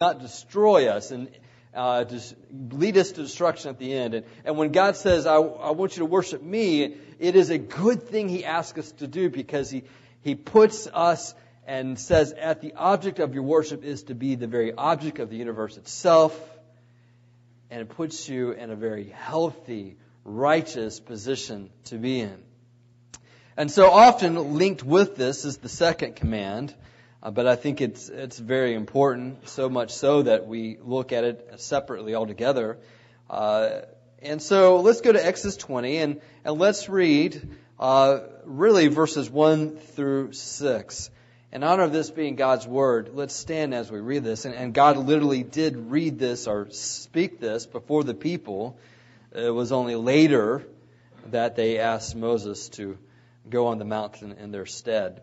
not destroy us and uh, just lead us to destruction at the end. And, and when God says, I, I want you to worship me, it is a good thing He asks us to do because He, He puts us and says, at the object of your worship is to be the very object of the universe itself. And it puts you in a very healthy, righteous position to be in. And so often linked with this is the second command, uh, but I think it's it's very important, so much so that we look at it separately altogether. Uh, and so let's go to Exodus 20 and and let's read uh, really verses 1 through 6. In honor of this being God's word, let's stand as we read this. And, and God literally did read this or speak this before the people. It was only later that they asked Moses to go on the mountain in their stead.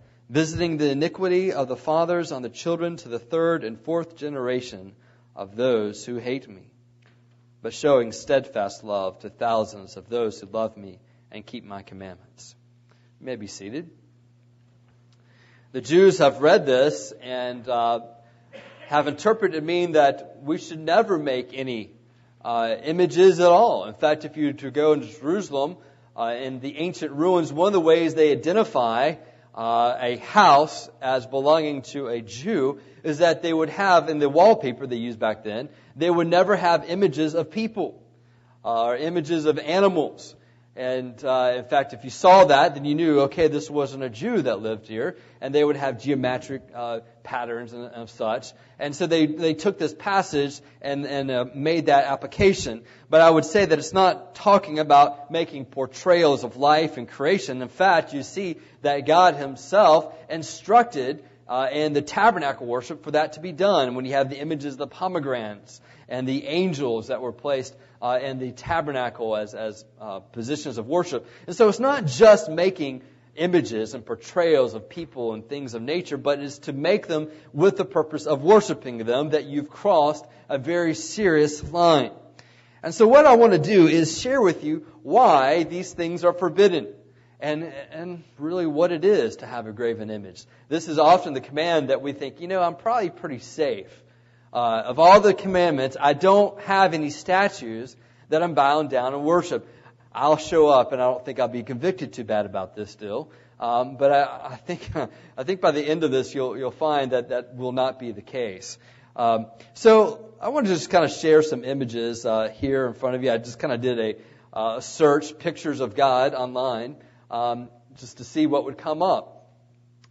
visiting the iniquity of the fathers on the children to the third and fourth generation of those who hate me, but showing steadfast love to thousands of those who love me and keep my commandments. You may be seated. The Jews have read this and uh, have interpreted it mean that we should never make any uh, images at all. In fact, if you were to go into Jerusalem, uh, in the ancient ruins, one of the ways they identify uh, a house as belonging to a Jew is that they would have in the wallpaper they used back then, they would never have images of people uh, or images of animals. And uh, in fact, if you saw that, then you knew, okay, this wasn't a Jew that lived here, and they would have geometric uh, patterns and, and, such. And so they they took this passage and and uh, made that application. But I would say that it's not talking about making portrayals of life and creation. In fact, you see that God Himself instructed uh, in the tabernacle worship for that to be done. When you have the images of the pomegranates and the angels that were placed uh, and the tabernacle as, as uh, positions of worship. And so it's not just making images and portrayals of people and things of nature, but it's to make them with the purpose of worshiping them that you've crossed a very serious line. And so what I want to do is share with you why these things are forbidden and, and really what it is to have a graven image. This is often the command that we think, you know, I'm probably pretty safe uh, of all the commandments, I don't have any statues that I'm bowing down and worship. I'll show up, and I don't think I'll be convicted too bad about this still. Um, but I, I think I think by the end of this, you'll you'll find that that will not be the case. Um, so I want to just kind of share some images uh, here in front of you. I just kind of did a uh, search, pictures of God online, um, just to see what would come up.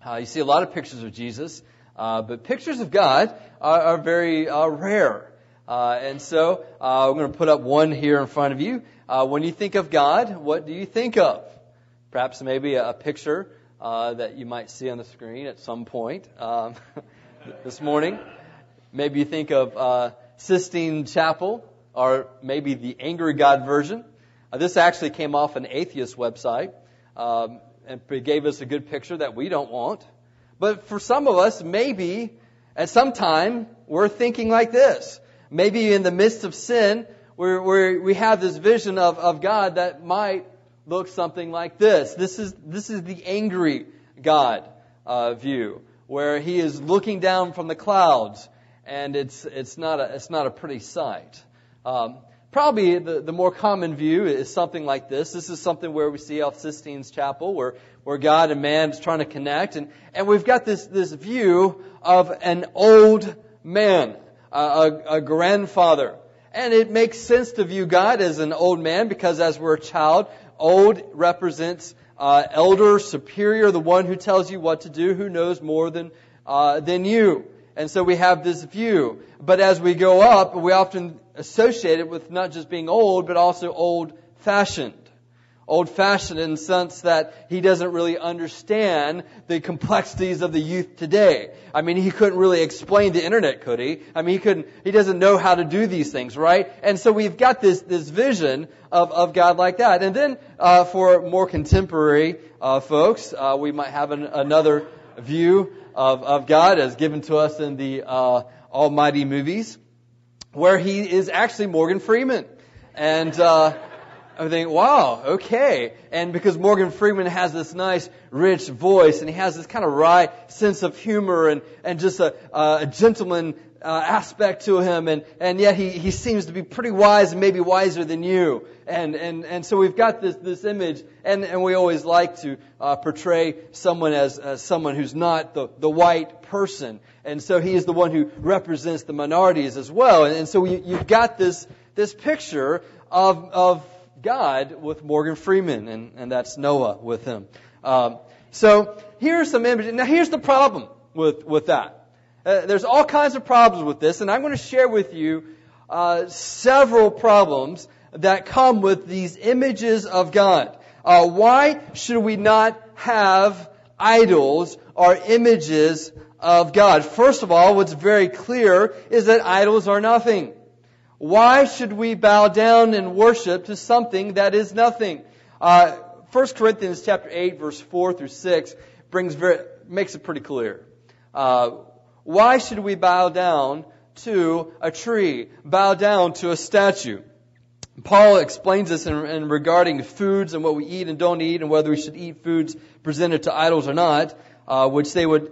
Uh, you see a lot of pictures of Jesus. Uh, but pictures of God are, are very uh, rare. Uh, and so uh, I'm going to put up one here in front of you. Uh, when you think of God, what do you think of? Perhaps maybe a, a picture uh, that you might see on the screen at some point um, this morning. Maybe you think of uh, Sistine Chapel, or maybe the Angry God version. This actually came off an atheist website um, and gave us a good picture that we don't want. But for some of us, maybe at some time we're thinking like this. Maybe in the midst of sin, we're, we're, we have this vision of, of God that might look something like this. This is, this is the angry God uh, view, where he is looking down from the clouds, and it's, it's, not, a, it's not a pretty sight. Um, Probably the, the more common view is something like this. This is something where we see off Sistine's Chapel, where, where God and man is trying to connect. And, and we've got this, this view of an old man, a, a, a grandfather. And it makes sense to view God as an old man because as we're a child, old represents uh, elder, superior, the one who tells you what to do, who knows more than, uh, than you. And so we have this view. But as we go up, we often associate it with not just being old, but also old fashioned. old fashioned in the sense that he doesn't really understand the complexities of the youth today. I mean, he couldn't really explain the internet, could he? I mean, he couldn't, he doesn't know how to do these things, right? And so we've got this, this vision of, of God like that. And then, uh, for more contemporary, uh, folks, uh, we might have an, another view of, of God as given to us in the, uh, Almighty movies, where he is actually Morgan Freeman. And, uh, I think, wow, okay. And because Morgan Freeman has this nice, rich voice, and he has this kind of wry sense of humor, and, and just a, a gentleman uh, aspect to him, and, and yet he, he seems to be pretty wise and maybe wiser than you. And, and, and so we've got this, this image, and, and we always like to uh, portray someone as, as someone who's not the, the white person. And so he is the one who represents the minorities as well. And, and so you, you've got this, this picture of, of God with Morgan Freeman, and, and that's Noah with him. Um, so here's some images. Now here's the problem with, with that. Uh, there's all kinds of problems with this, and I'm going to share with you uh, several problems that come with these images of God. Uh, why should we not have idols or images of God? First of all, what's very clear is that idols are nothing. Why should we bow down and worship to something that is nothing? Uh, 1 Corinthians chapter 8 verse 4 through 6 brings very, makes it pretty clear. Uh, why should we bow down to a tree, bow down to a statue? Paul explains this in, in, regarding foods and what we eat and don't eat, and whether we should eat foods presented to idols or not, uh, which they would,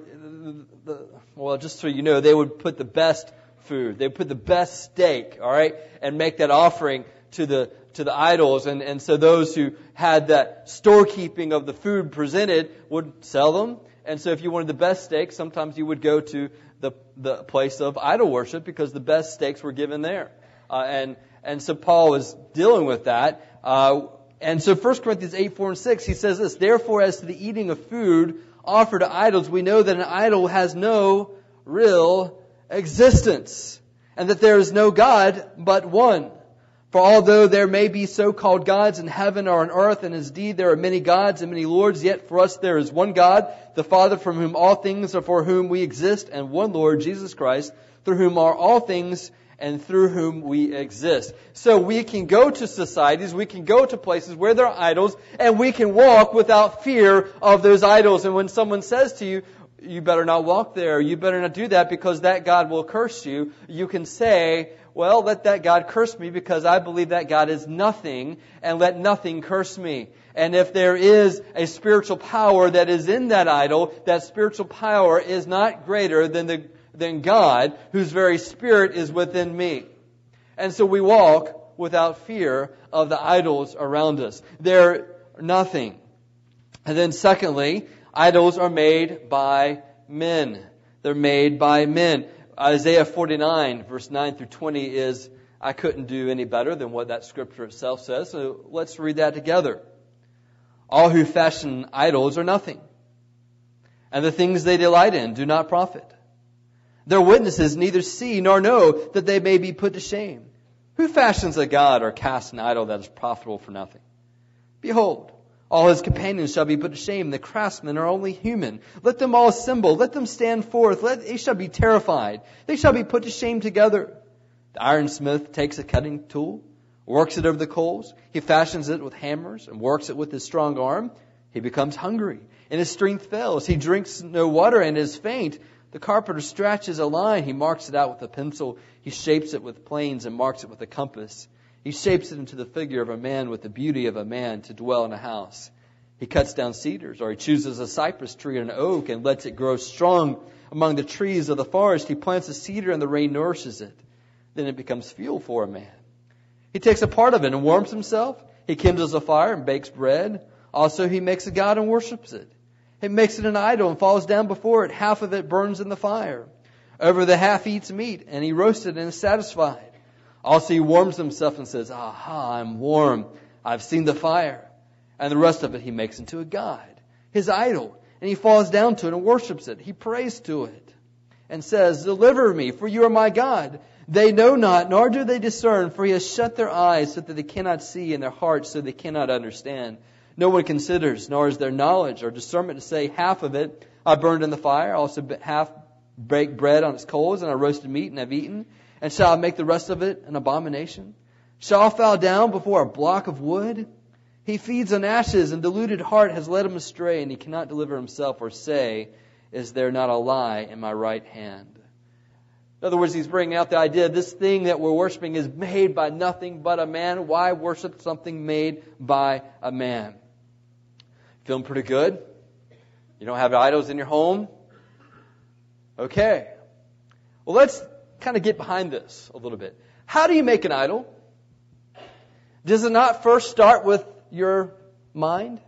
well, just so you know, they would put the best food. They would put the best steak, all right, and make that offering to the to the idols. And, and so those who had that storekeeping of the food presented would sell them. And so if you wanted the best steak, sometimes you would go to the place of idol worship because the best steaks were given there. Uh, and and so Paul is dealing with that. Uh, and so 1 Corinthians 8, 4 and 6, he says this, Therefore, as to the eating of food offered to idols, we know that an idol has no real existence, and that there is no God but one. For although there may be so-called gods in heaven or on earth, and indeed there are many gods and many lords, yet for us there is one God, the Father from whom all things are for whom we exist, and one Lord, Jesus Christ, through whom are all things and through whom we exist. So we can go to societies, we can go to places where there are idols, and we can walk without fear of those idols. And when someone says to you, you better not walk there. You better not do that because that God will curse you. You can say, well, let that God curse me because I believe that God is nothing and let nothing curse me. And if there is a spiritual power that is in that idol, that spiritual power is not greater than the, than God whose very spirit is within me. And so we walk without fear of the idols around us. They're nothing. And then secondly, Idols are made by men. They're made by men. Isaiah 49 verse 9 through 20 is, I couldn't do any better than what that scripture itself says, so let's read that together. All who fashion idols are nothing, and the things they delight in do not profit. Their witnesses neither see nor know that they may be put to shame. Who fashions a god or casts an idol that is profitable for nothing? Behold, all his companions shall be put to shame. The craftsmen are only human. Let them all assemble. Let them stand forth. Let, they shall be terrified. They shall be put to shame together. The ironsmith takes a cutting tool, works it over the coals. He fashions it with hammers and works it with his strong arm. He becomes hungry and his strength fails. He drinks no water and is faint. The carpenter stretches a line. He marks it out with a pencil. He shapes it with planes and marks it with a compass. He shapes it into the figure of a man with the beauty of a man to dwell in a house. He cuts down cedars, or he chooses a cypress tree or an oak and lets it grow strong among the trees of the forest. He plants a cedar and the rain nourishes it. Then it becomes fuel for a man. He takes a part of it and warms himself. He kindles a fire and bakes bread. Also, he makes a god and worships it. He makes it an idol and falls down before it. Half of it burns in the fire. Over the half eats meat, and he roasts it and is satisfied. Also, he warms himself and says, Aha, I'm warm. I've seen the fire. And the rest of it he makes into a god, his idol. And he falls down to it and worships it. He prays to it and says, Deliver me, for you are my God. They know not, nor do they discern, for he has shut their eyes so that they cannot see, and their hearts so they cannot understand. No one considers, nor is there knowledge or discernment to say, half of it I burned in the fire, also half break bread on its coals, and I roasted meat and have eaten. And shall I make the rest of it an abomination? Shall I fall down before a block of wood? He feeds on ashes, and deluded heart has led him astray, and he cannot deliver himself or say, Is there not a lie in my right hand? In other words, he's bringing out the idea this thing that we're worshiping is made by nothing but a man. Why worship something made by a man? Feeling pretty good? You don't have idols in your home? Okay. Well, let's kind of get behind this a little bit. How do you make an idol? Does it not first start with your mind?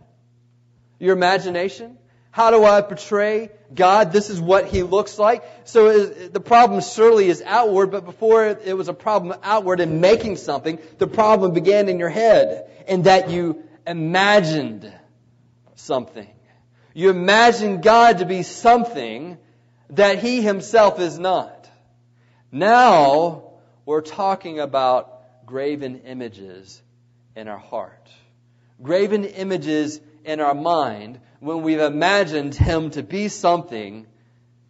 Your imagination? How do I portray God? This is what He looks like. So uh, the problem surely is outward, but before it was a problem outward in making something, the problem began in your head, in that you imagined something. You imagined God to be something that He Himself is not. Now, we're talking about graven images in our heart. Graven images in our mind when we've imagined him to be something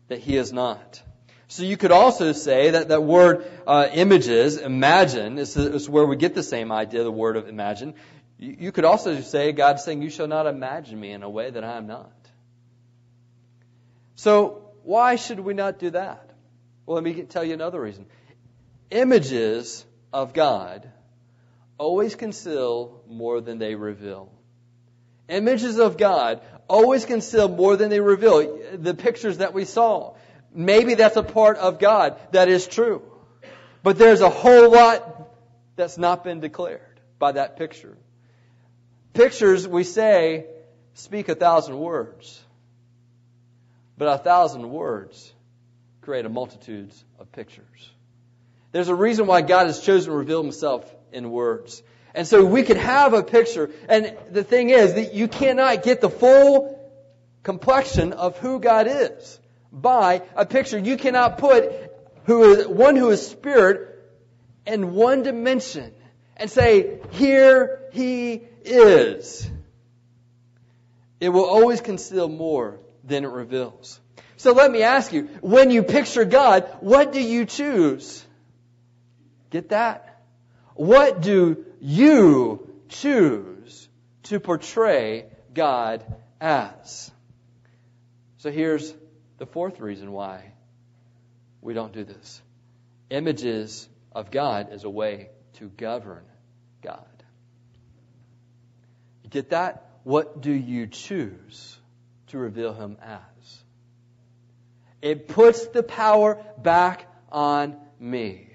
that he is not. So you could also say that that word uh, images, imagine, is, is, where we get the same idea, the word of imagine. You, you could also say, God's saying, you shall not imagine me in a way that I am not. So why should we not do that? Well, let me tell you another reason. Images of God always conceal more than they reveal. Images of God always conceal more than they reveal. The pictures that we saw. Maybe that's a part of God. That is true. But there's a whole lot that's not been declared by that picture. Pictures, we say, speak a thousand words. But a thousand words create a multitude of pictures. There's a reason why God has chosen to reveal himself in words. And so we could have a picture. And the thing is that you cannot get the full complexion of who God is by a picture. You cannot put who is, one who is spirit in one dimension and say, here he is. It will always conceal more than it reveals. So let me ask you, when you picture God, what do you choose? Get that? What do you choose to portray God as. So here's the fourth reason why we don't do this. Images of God is a way to govern God. You get that? What do you choose to reveal Him as? It puts the power back on me.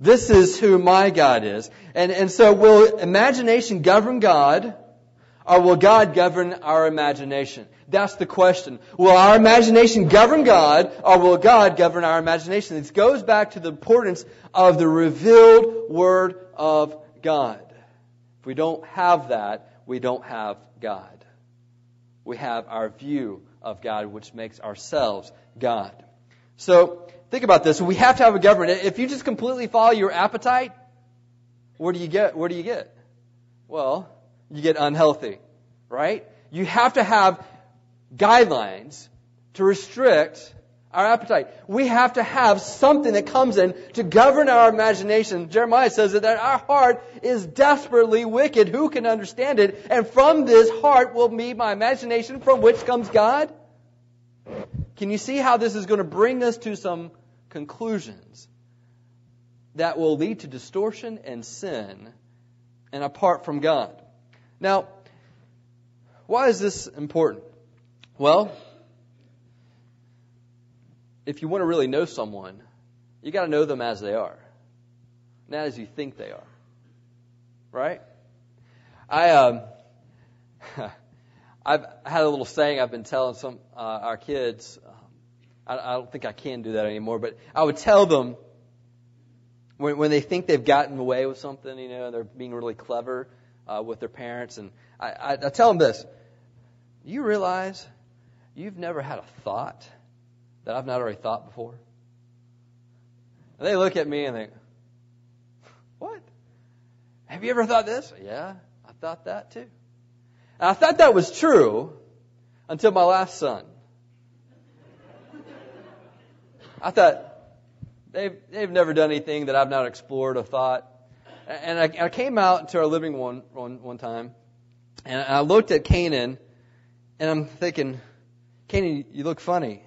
This is who my God is. And, and so will imagination govern God or will God govern our imagination? That's the question. Will our imagination govern God or will God govern our imagination? This goes back to the importance of the revealed Word of God. If we don't have that, we don't have God. We have our view of God, which makes ourselves God. So, Think about this. We have to have a government. If you just completely follow your appetite, where do you get? Where do you get? Well, you get unhealthy, right? You have to have guidelines to restrict our appetite. We have to have something that comes in to govern our imagination. Jeremiah says that our heart is desperately wicked. Who can understand it? And from this heart will be my imagination from which comes God. Can you see how this is going to bring us to some conclusions that will lead to distortion and sin and apart from God. Now, why is this important? Well, if you want to really know someone, you got to know them as they are, not as you think they are. Right? I um, I've had a little saying I've been telling some uh, our kids I, I don't think I can do that anymore, but I would tell them when, when they think they've gotten away with something, you know, they're being really clever uh, with their parents, and I, I, I tell them this: You realize you've never had a thought that I've not already thought before. And they look at me and think, what? Have you ever thought this? Yeah, I thought that too. And I thought that was true until my last son. I thought, they've, they've never done anything that I've not explored or thought. And I, I came out to our living one, one, one time, and I looked at Canaan, and I'm thinking, Canaan, you look funny.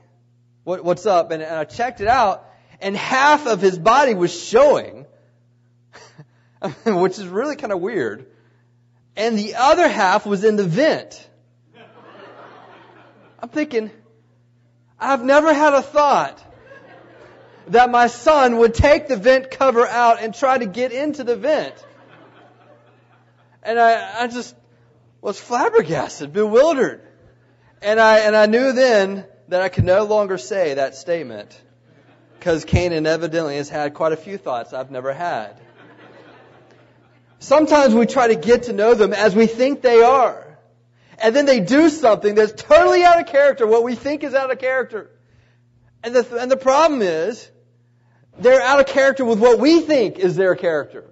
What, what's up? And, and I checked it out, and half of his body was showing, which is really kind of weird. And the other half was in the vent. I'm thinking, I've never had a thought that my son would take the vent cover out and try to get into the vent. And I, I just was flabbergasted, bewildered. And I, and I knew then that I could no longer say that statement because Canaan evidently has had quite a few thoughts I've never had. Sometimes we try to get to know them as we think they are. And then they do something that's totally out of character, what we think is out of character. And the, and the problem is, they're out of character with what we think is their character.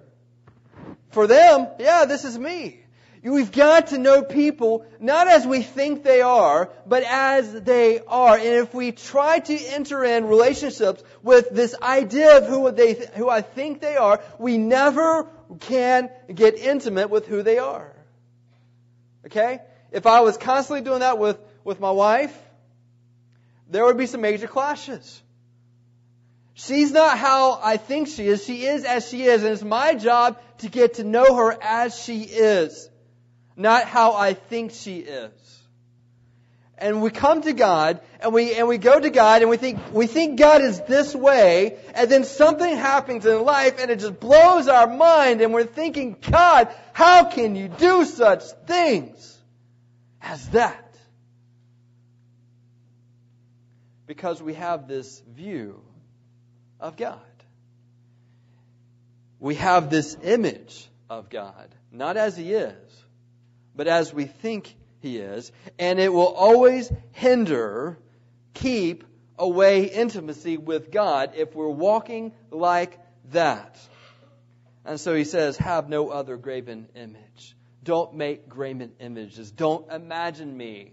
For them, yeah, this is me. We've got to know people not as we think they are, but as they are. And if we try to enter in relationships with this idea of who they, who I think they are, we never can get intimate with who they are. Okay? If I was constantly doing that with, with my wife, there would be some major clashes. She's not how I think she is. She is as she is. And it's my job to get to know her as she is not how I think she is. And we come to God and we, and we go to God and we think, we think God is this way and then something happens in life and it just blows our mind and we're thinking, God, how can you do such things as that? Because we have this view of God. We have this image of God, not as He is, but as we think he is, and it will always hinder, keep away intimacy with God if we're walking like that. And so he says, have no other graven image. Don't make graven images. Don't imagine me.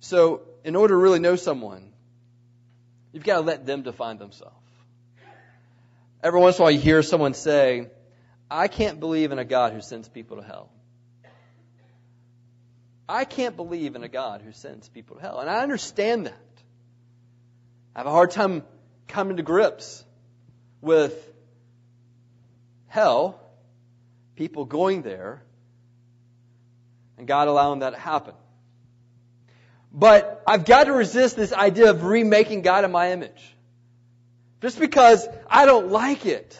So, in order to really know someone, you've got to let them define themselves. Every once in a while you hear someone say, I can't believe in a God who sends people to hell. I can't believe in a God who sends people to hell. And I understand that. I have a hard time coming to grips with hell, people going there, and God allowing that to happen. But I've got to resist this idea of remaking God in my image. Just because I don't like it.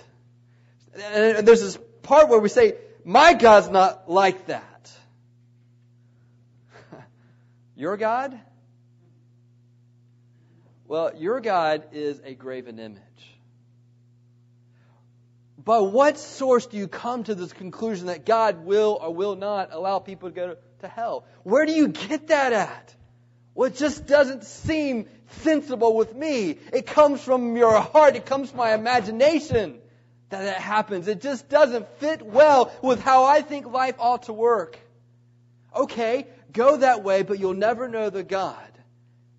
And there's this part where we say, my God's not like that. Your God? Well, your God is a graven image. By what source do you come to this conclusion that God will or will not allow people to go to hell? Where do you get that at? Well, it just doesn't seem sensible with me. It comes from your heart. It comes from my imagination that it happens. It just doesn't fit well with how I think life ought to work. Okay, go that way, but you'll never know the God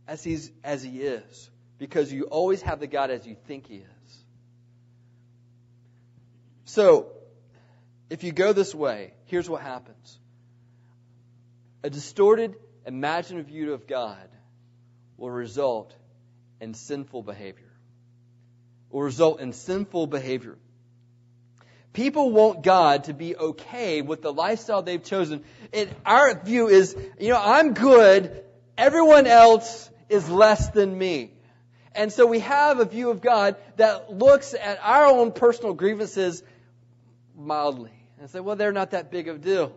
as he's as he is because you always have the God as you think he is. So, if you go this way, here's what happens. A distorted, imaginative view of God will result in sinful behavior. Will result in sinful behavior. People want God to be okay with the lifestyle they've chosen. And our view is, you know, I'm good, everyone else is less than me. And so we have a view of God that looks at our own personal grievances mildly and say, well, they're not that big of a deal.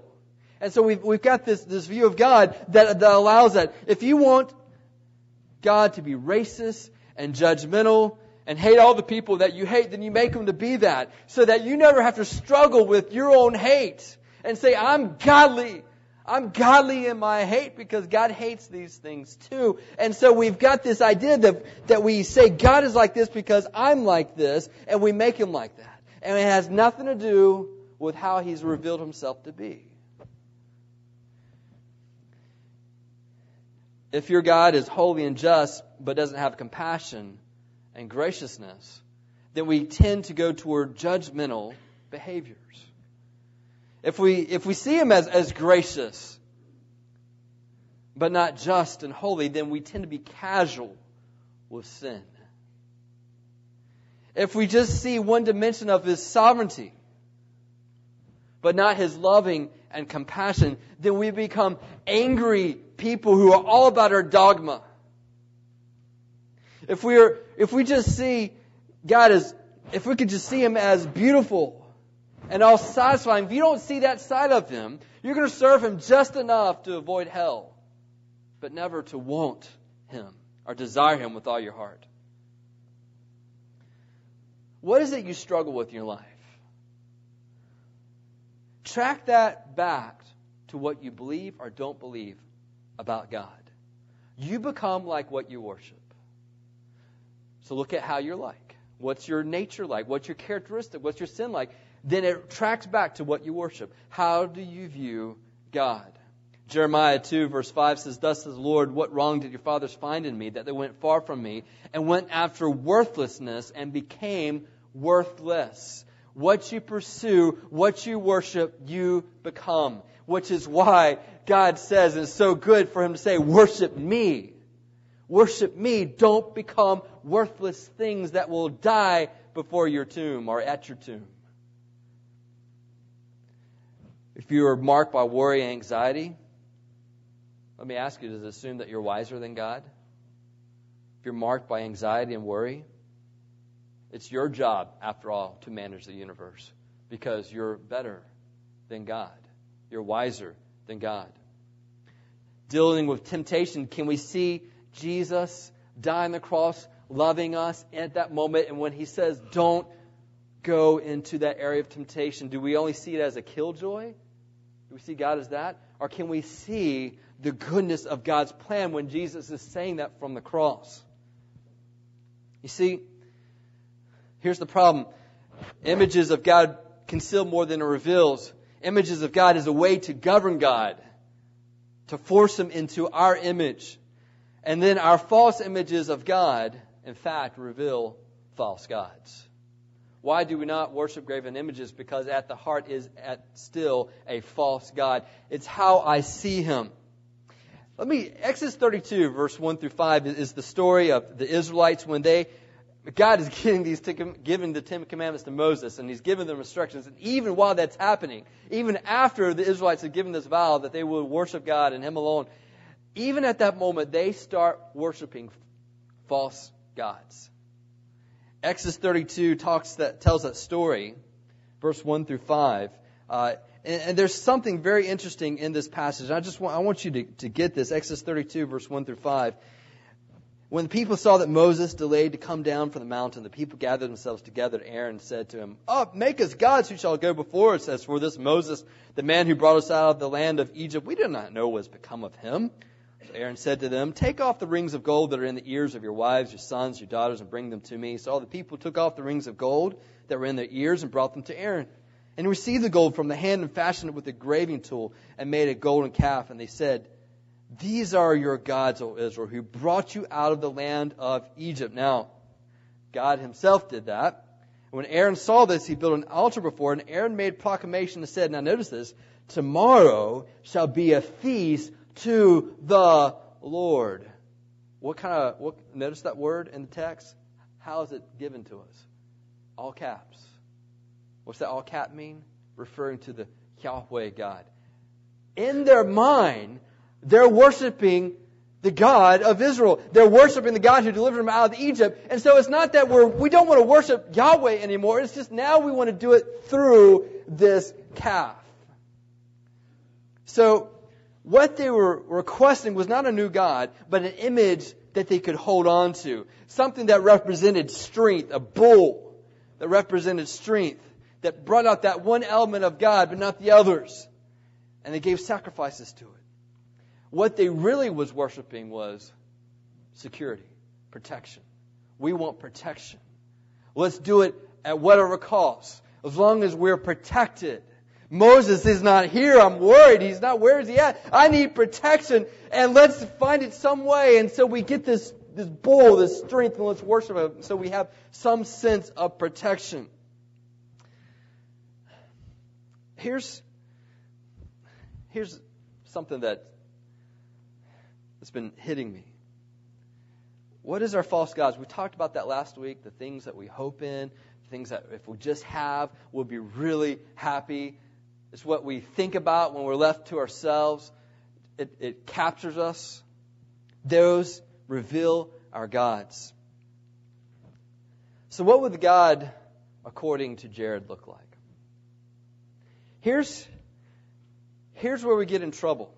And so we've, we've got this, this view of God that, that allows that. If you want God to be racist and judgmental and hate all the people that you hate, then you make them to be that. So that you never have to struggle with your own hate and say, I'm godly. I'm godly in my hate because God hates these things too. And so we've got this idea that, that we say God is like this because I'm like this, and we make him like that. And it has nothing to do with how he's revealed himself to be. If your God is holy and just, but doesn't have compassion and graciousness, then we tend to go toward judgmental behaviors. If we, if we see him as, as gracious, but not just and holy, then we tend to be casual with sin. If we just see one dimension of his sovereignty, but not his loving and compassion, then we become angry people who are all about our dogma. If we are, if we just see God as, if we could just see him as beautiful and all satisfying. If you don't see that side of Him, you're going to serve Him just enough to avoid hell, but never to want Him or desire Him with all your heart. What is it you struggle with in your life? Track that back to what you believe or don't believe about God. You become like what you worship. So look at how you're like. What's your nature like? What's your characteristic? What's your sin like? then it tracks back to what you worship. How do you view God? Jeremiah 2 verse 5 says, Thus says the Lord, what wrong did your fathers find in me that they went far from me and went after worthlessness and became worthless? What you pursue, what you worship, you become. Which is why God says it's so good for him to say, worship me. Worship me. Don't become worthless things that will die before your tomb or at your tomb. If you are marked by worry and anxiety, let me ask you, does it assume that you're wiser than God? If you're marked by anxiety and worry, it's your job, after all, to manage the universe because you're better than God. You're wiser than God. Dealing with temptation, can we see Jesus die on the cross, loving us at that moment? And when he says, don't go into that area of temptation, do we only see it as a killjoy? Do we see God as that? Or can we see the goodness of God's plan when Jesus is saying that from the cross? You see, here's the problem. Images of God conceal more than it reveals. Images of God is a way to govern God, to force Him into our image. And then our false images of God, in fact, reveal false gods. Why do we not worship graven images? Because at the heart is at still a false God. It's how I see him. Let me, Exodus 32 verse 1 through 5 is the story of the Israelites when they, God is giving these, giving the Ten Commandments to Moses and he's giving them instructions. And even while that's happening, even after the Israelites have given this vow that they would worship God and him alone, even at that moment, they start worshiping false gods. Exodus 32 talks that tells that story, verse 1 through 5. Uh, and, and, there's something very interesting in this passage. I just want, I want you to, to get this. Exodus 32, verse 1 through 5. When the people saw that Moses delayed to come down from the mountain, the people gathered themselves together. Aaron said to him, Up, make us gods who shall go before us. As for this Moses, the man who brought us out of the land of Egypt, we did not know what has become of him. Aaron said to them, Take off the rings of gold that are in the ears of your wives, your sons, your daughters, and bring them to me. So all the people took off the rings of gold that were in their ears and brought them to Aaron. And he received the gold from the hand and fashioned it with a graving tool and made a golden calf. And they said, These are your gods, O Israel, who brought you out of the land of Egypt. Now, God himself did that. When Aaron saw this, he built an altar before and Aaron made proclamation and said, Now notice this, tomorrow shall be a feast to the Lord. What kind of, what, notice that word in the text? How is it given to us? All caps. What's that all cap mean? Referring to the Yahweh God. In their mind, they're worshiping the God of Israel. They're worshiping the God who delivered them out of Egypt. And so it's not that we're, we don't want to worship Yahweh anymore. It's just now we want to do it through this calf. So what they were requesting was not a new God, but an image that they could hold on to. Something that represented strength, a bull that represented strength, that brought out that one element of God, but not the others. and they gave sacrifices to it. What they really was worshiping was security, protection. We want protection. Let's do it at whatever cost, as long as we're protected. Moses is not here. I'm worried. He's not. Where is he at? I need protection, and let's find it some way. And so we get this this bull, this strength, and let's worship him. So we have some sense of protection. Here's here's something that that's been hitting me. What is our false gods? We talked about that last week, the things that we hope in, things that if we just have, we'll be really happy. It's what we think about when we're left to ourselves. It, it captures us. Those reveal our gods. So, what would God, according to Jared, look like? Here's, here's where we get in trouble.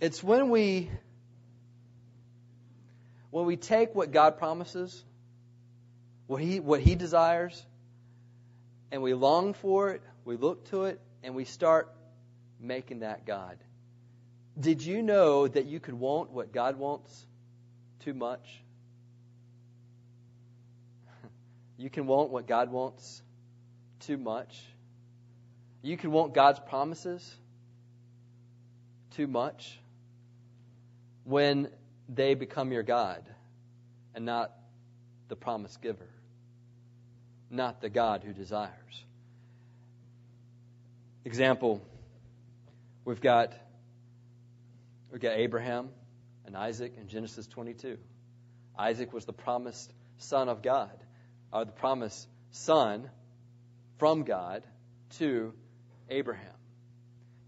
It's when we when we take what God promises, what He, what he desires, and we long for it, we look to it, and we start making that God. Did you know that you could want what God wants too much? you can want what God wants too much. You can want God's promises too much when they become your God and not the promise giver, not the God who desires. Example, we've got we've got Abraham and Isaac in Genesis 22. Isaac was the promised son of God, or the promised son from God to Abraham.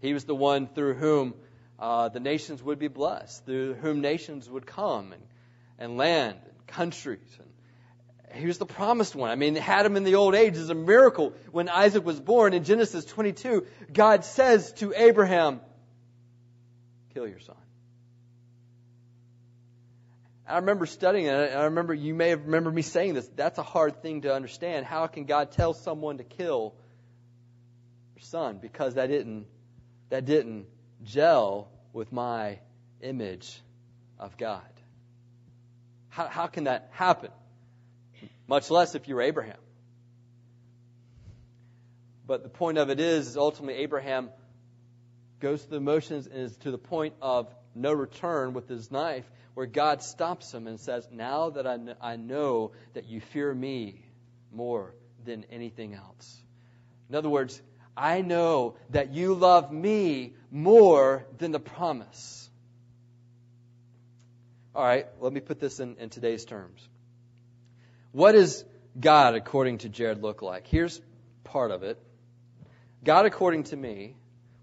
He was the one through whom uh, the nations would be blessed, through whom nations would come and, and land and countries. And he was the promised one. I mean, had him in the old age is a miracle. When Isaac was born in Genesis 22, God says to Abraham, kill your son. I remember studying it, I remember you may have remember me saying this. That's a hard thing to understand. How can God tell someone to kill their son? Because that didn't that didn't gel with my image of God? How, how can that happen? Much less if you're Abraham. But the point of it is, is ultimately Abraham goes through the motions and is to the point of no return with his knife, where God stops him and says, Now that I, kn- I know that you fear me more than anything else. In other words, I know that you love me more than the promise. All right, let me put this in, in today's terms. What does God, according to Jared, look like? Here's part of it. God, according to me,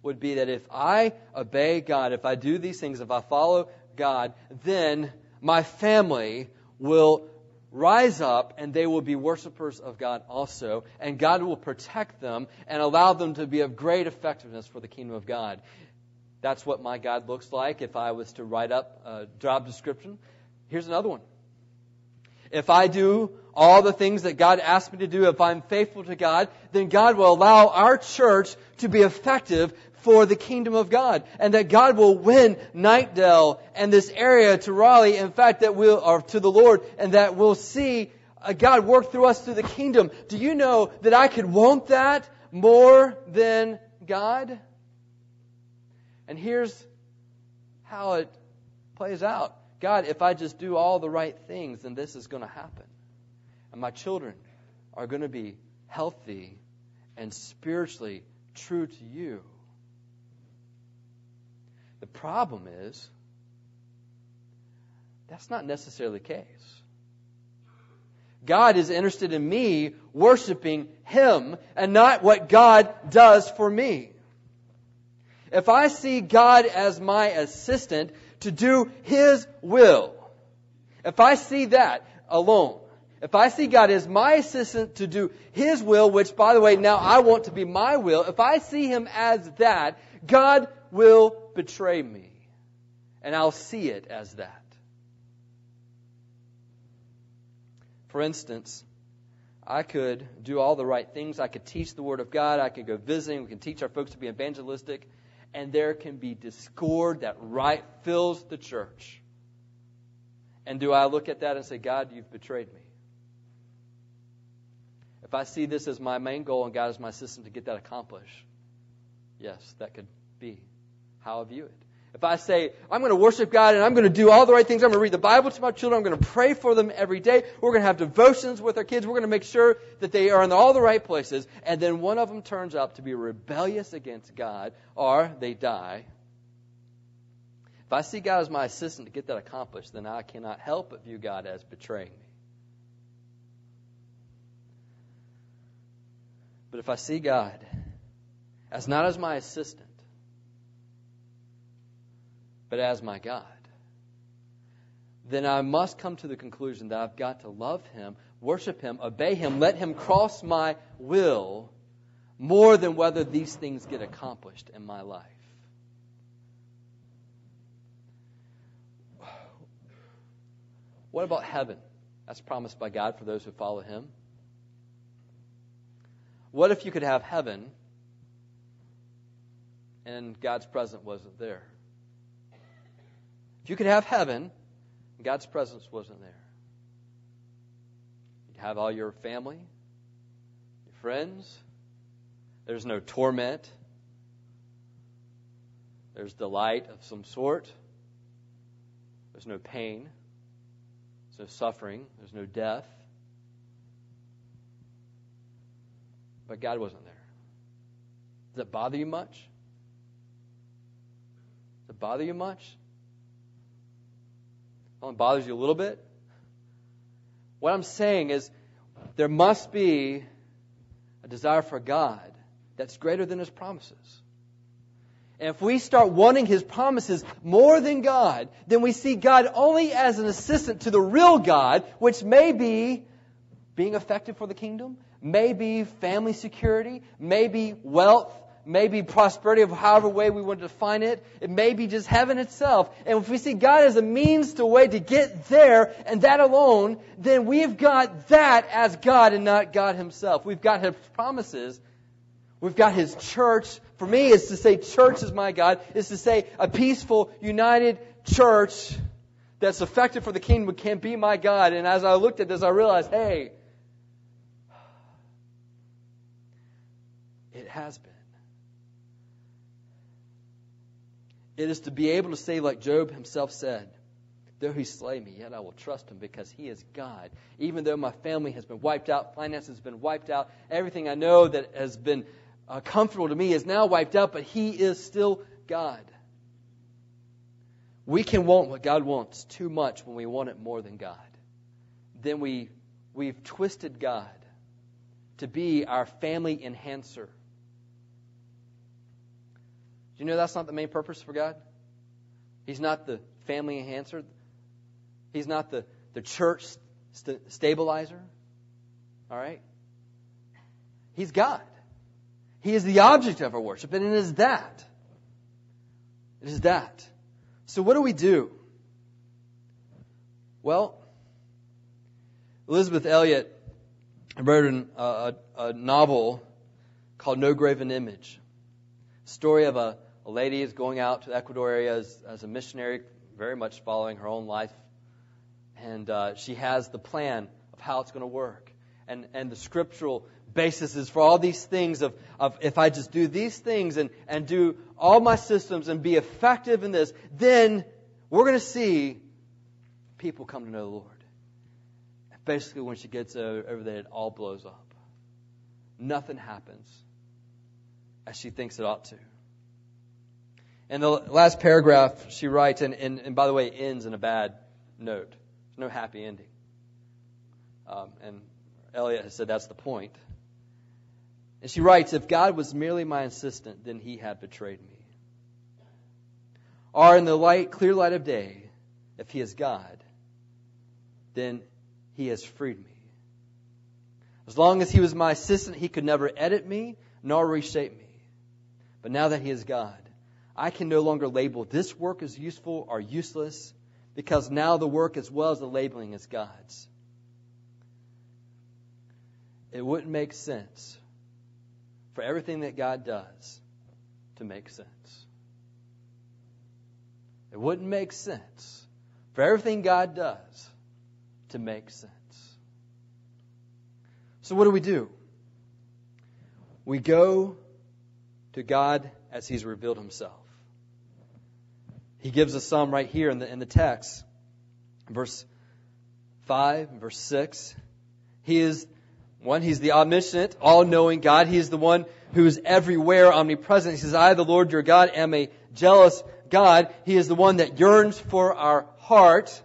would be that if I obey God, if I do these things, if I follow God, then my family will rise up and they will be worshipers of God also, and God will protect them and allow them to be of great effectiveness for the kingdom of God. That's what my God looks like if I was to write up a job description. Here's another one. If I do all the things that God asked me to do, if I'm faithful to God, then God will allow our church to be effective for the kingdom of God. And that God will win Knightdale and this area to Raleigh, in fact, that we'll, or to the Lord, and that we'll see uh, God work through us through the kingdom. Do you know that I could want that more than God? And here's how it plays out. God, if I just do all the right things, then this is going to happen. And my children are going to be healthy and spiritually true to you. The problem is, that's not necessarily the case. God is interested in me worshiping Him and not what God does for me. If I see God as my assistant to do His will, if I see that alone, if I see God as my assistant to do His will, which by the way, now I want to be my will, if I see Him as that, God will betray me. And I'll see it as that. For instance, I could do all the right things. I could teach the Word of God. I could go visiting. We can teach our folks to be evangelistic. And there can be discord that right fills the church. And do I look at that and say, God, you've betrayed me? If I see this as my main goal and God is my system to get that accomplished, yes, that could be how I view it. If I say, I'm going to worship God and I'm going to do all the right things, I'm going to read the Bible to my children, I'm going to pray for them every day, we're going to have devotions with our kids, we're going to make sure that they are in all the right places, and then one of them turns out to be rebellious against God, or they die. If I see God as my assistant to get that accomplished, then I cannot help but view God as betraying me. But if I see God as not as my assistant, but as my God, then I must come to the conclusion that I've got to love Him, worship Him, obey Him, let Him cross my will more than whether these things get accomplished in my life. What about heaven? That's promised by God for those who follow Him. What if you could have heaven and God's presence wasn't there? If you could have heaven, God's presence wasn't there. You'd have all your family, your friends. There's no torment. There's delight of some sort. There's no pain. There's no suffering. There's no death. But God wasn't there. Does it bother you much? Does it bother you much? Only bothers you a little bit. What I'm saying is there must be a desire for God that's greater than His promises. And if we start wanting His promises more than God, then we see God only as an assistant to the real God, which may be being effective for the kingdom, may be family security, may be wealth, maybe prosperity of however way we want to define it. It may be just heaven itself. And if we see God as a means to a way to get there and that alone, then we've got that as God and not God himself. We've got his promises. We've got his church. For me, it's to say church is my God. It's to say a peaceful, united church that's effective for the kingdom can be my God. And as I looked at this, I realized, hey, it has been. It is to be able to say, like Job himself said, Though he slay me, yet I will trust him because he is God. Even though my family has been wiped out, finances has been wiped out, everything I know that has been uh, comfortable to me is now wiped out, but he is still God. We can want what God wants too much when we want it more than God. Then we, we've twisted God to be our family enhancer do you know that's not the main purpose for God? He's not the family enhancer. He's not the, the church st- stabilizer. All right? He's God. He is the object of our worship, and it is that. It is that. So, what do we do? Well, Elisabeth Elliot wrote an, uh, a, a novel called No Graven Image. Story of a a lady is going out to the Ecuador area as, as a missionary, very much following her own life. And uh, she has the plan of how it's going to work. And, and the scriptural basis is for all these things of, of if I just do these things and, and do all my systems and be effective in this, then we're going to see people come to know the Lord. And basically, when she gets over there, it all blows up. Nothing happens as she thinks it ought to. And the last paragraph she writes, and, and, and by the way, ends in a bad note. There's no happy ending. Um, and Elliot has said that's the point. And she writes, If God was merely my assistant, then he had betrayed me. Or in the light, clear light of day, if he is God, then he has freed me. As long as he was my assistant, he could never edit me nor reshape me. But now that he is God, I can no longer label this work as useful or useless because now the work as well as the labeling is God's. It wouldn't make sense for everything that God does to make sense. It wouldn't make sense for everything God does to make sense. So, what do we do? We go to God as He's revealed Himself. He gives us some right here in the, in the text. Verse 5, verse 6. He is one, He's the omniscient, all knowing God. He is the one who is everywhere, omnipresent. He says, I, the Lord your God, am a jealous God. He is the one that yearns for our heart.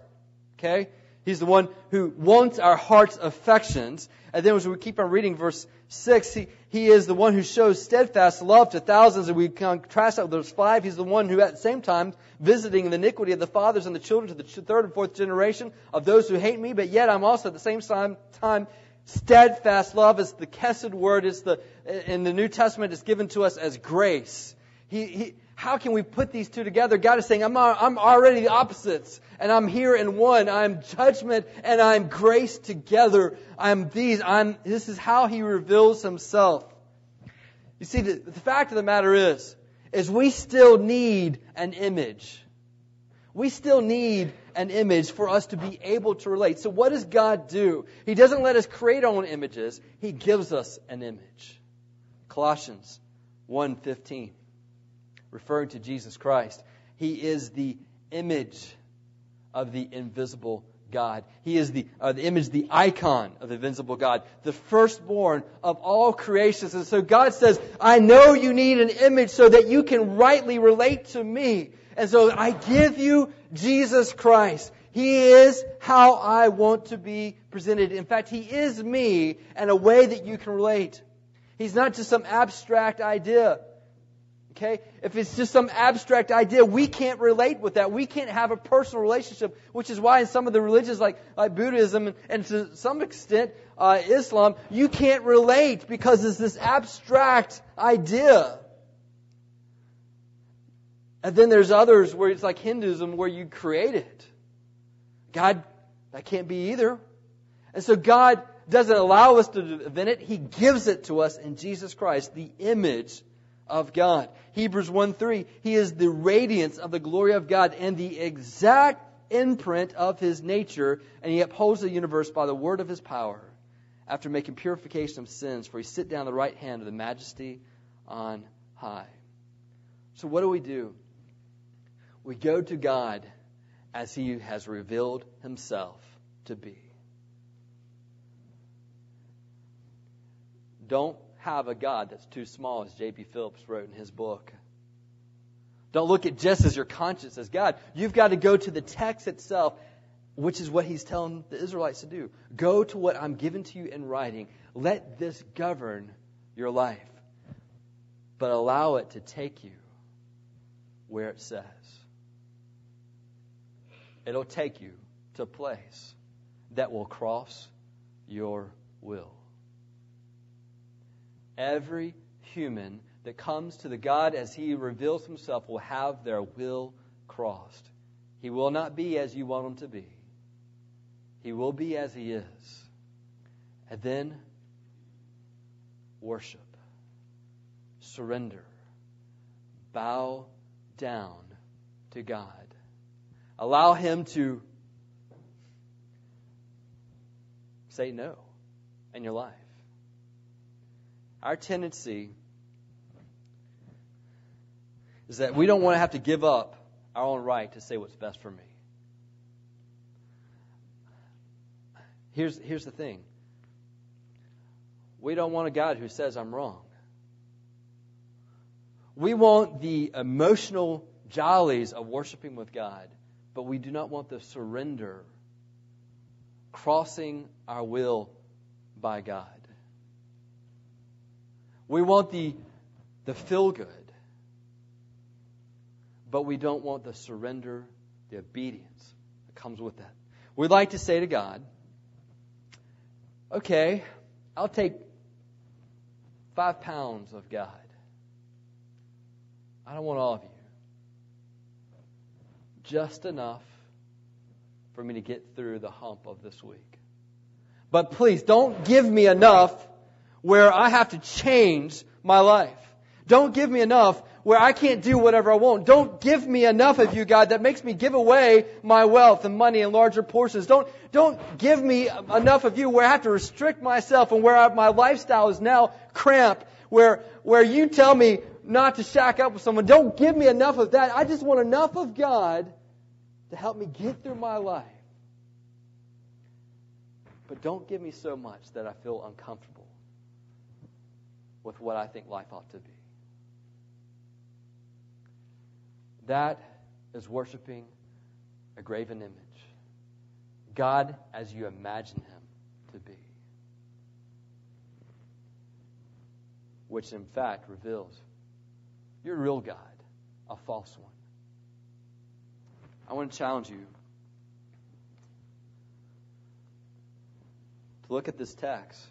Okay? He's the one who wants our heart's affections. And then as we keep on reading verse 6, he, he is the one who shows steadfast love to thousands. And we contrast that with those 5. He's the one who at the same time visiting the iniquity of the fathers and the children to the third and fourth generation of those who hate me. But yet I'm also at the same time, steadfast love is the Kesed word. Is the, in the New Testament, it's given to us as grace. He, he, how can we put these two together? God is saying, I'm, I'm already the opposites, and I'm here in one. I'm judgment and I'm grace together. I'm these. I'm, this is how He reveals Himself. You see, the, the fact of the matter is, is we still need an image. We still need an image for us to be able to relate. So what does God do? He doesn't let us create our own images. He gives us an image. Colossians 1:15 referring to Jesus Christ. He is the image of the invisible God. He is the, uh, the image, the icon of the invisible God, the firstborn of all creations. And so God says, I know you need an image so that you can rightly relate to me. And so I give you Jesus Christ. He is how I want to be presented. In fact, He is me in a way that you can relate. He's not just some abstract idea. Okay? If it's just some abstract idea, we can't relate with that. We can't have a personal relationship, which is why in some of the religions like, like Buddhism and, and to some extent uh, Islam, you can't relate because it's this abstract idea. And then there's others where it's like Hinduism where you create it. God, that can't be either. And so God doesn't allow us to invent it. He gives it to us in Jesus Christ, the image of God. Hebrews 1 3, He is the radiance of the glory of God and the exact imprint of His nature, and He upholds the universe by the word of His power. After making purification of sins, for He sit down at the right hand of the majesty on high. So, what do we do? We go to God as He has revealed Himself to be. Don't have a God that's too small, as J.B. Phillips wrote in his book. Don't look at just as your conscience as God. You've got to go to the text itself, which is what he's telling the Israelites to do. Go to what I'm giving to you in writing. Let this govern your life. But allow it to take you where it says. It'll take you to a place that will cross your will. Every human that comes to the God as He reveals Himself will have their will crossed. He will not be as you want Him to be, He will be as He is. And then worship, surrender, bow down to God. Allow Him to say no in your life. Our tendency is that we don't want to have to give up our own right to say what's best for me. Here's, here's the thing we don't want a God who says I'm wrong. We want the emotional jollies of worshiping with God, but we do not want the surrender, crossing our will by God. We want the, the feel good, but we don't want the surrender, the obedience that comes with that. We'd like to say to God, okay, I'll take five pounds of God. I don't want all of you. Just enough for me to get through the hump of this week. But please don't give me enough where I have to change my life. Don't give me enough where I can't do whatever I want. Don't give me enough of you, God, that makes me give away my wealth and money in larger portions. Don't, don't give me enough of you where I have to restrict myself and where I, my lifestyle is now cramped, where, where you tell me not to shack up with someone. Don't give me enough of that. I just want enough of God to help me get through my life. But don't give me so much that I feel uncomfortable with what I think life ought to be. That is worshiping a graven image. God as you imagine him to be. Which in fact reveals your real God, a false one. I want to challenge you to look at this text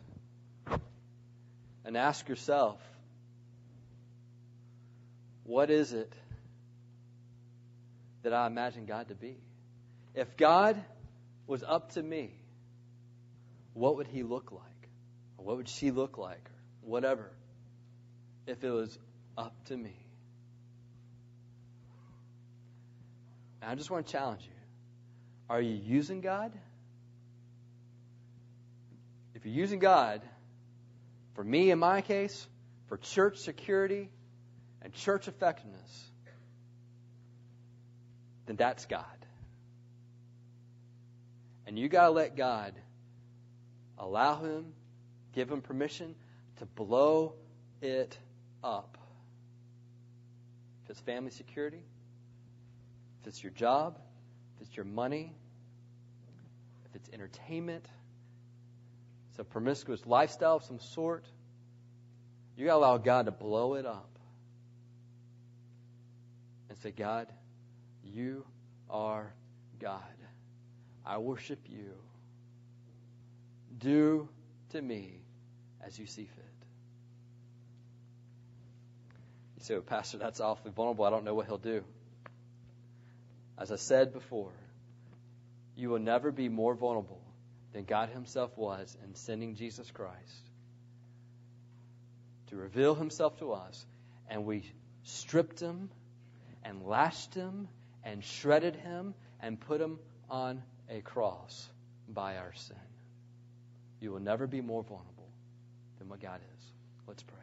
and ask yourself what is it that I imagine God to be? If God was up to me, what would he look like? Or what would she look like? Or whatever. If it was up to me. And I just want to challenge you. Are you using God? If you're using God, for me in my case, for church security and church effectiveness, then that's God. And you got to let God allow Him, give Him permission to blow it up. If it's family security, if it's your job, if it's your money, if it's entertainment, it's a promiscuous lifestyle of some sort, you got to allow God to blow it up and say, God, you are God. I worship you. Do to me as you see fit. You say, well, Pastor, that's awfully vulnerable. I don't know what he'll do. As I said before, you will never be more vulnerable than God Himself was in sending Jesus Christ to reveal Himself to us. And we stripped Him and lashed Him and shredded Him and put Him on a cross by our sin. You will never be more vulnerable than what God is. Let's pray.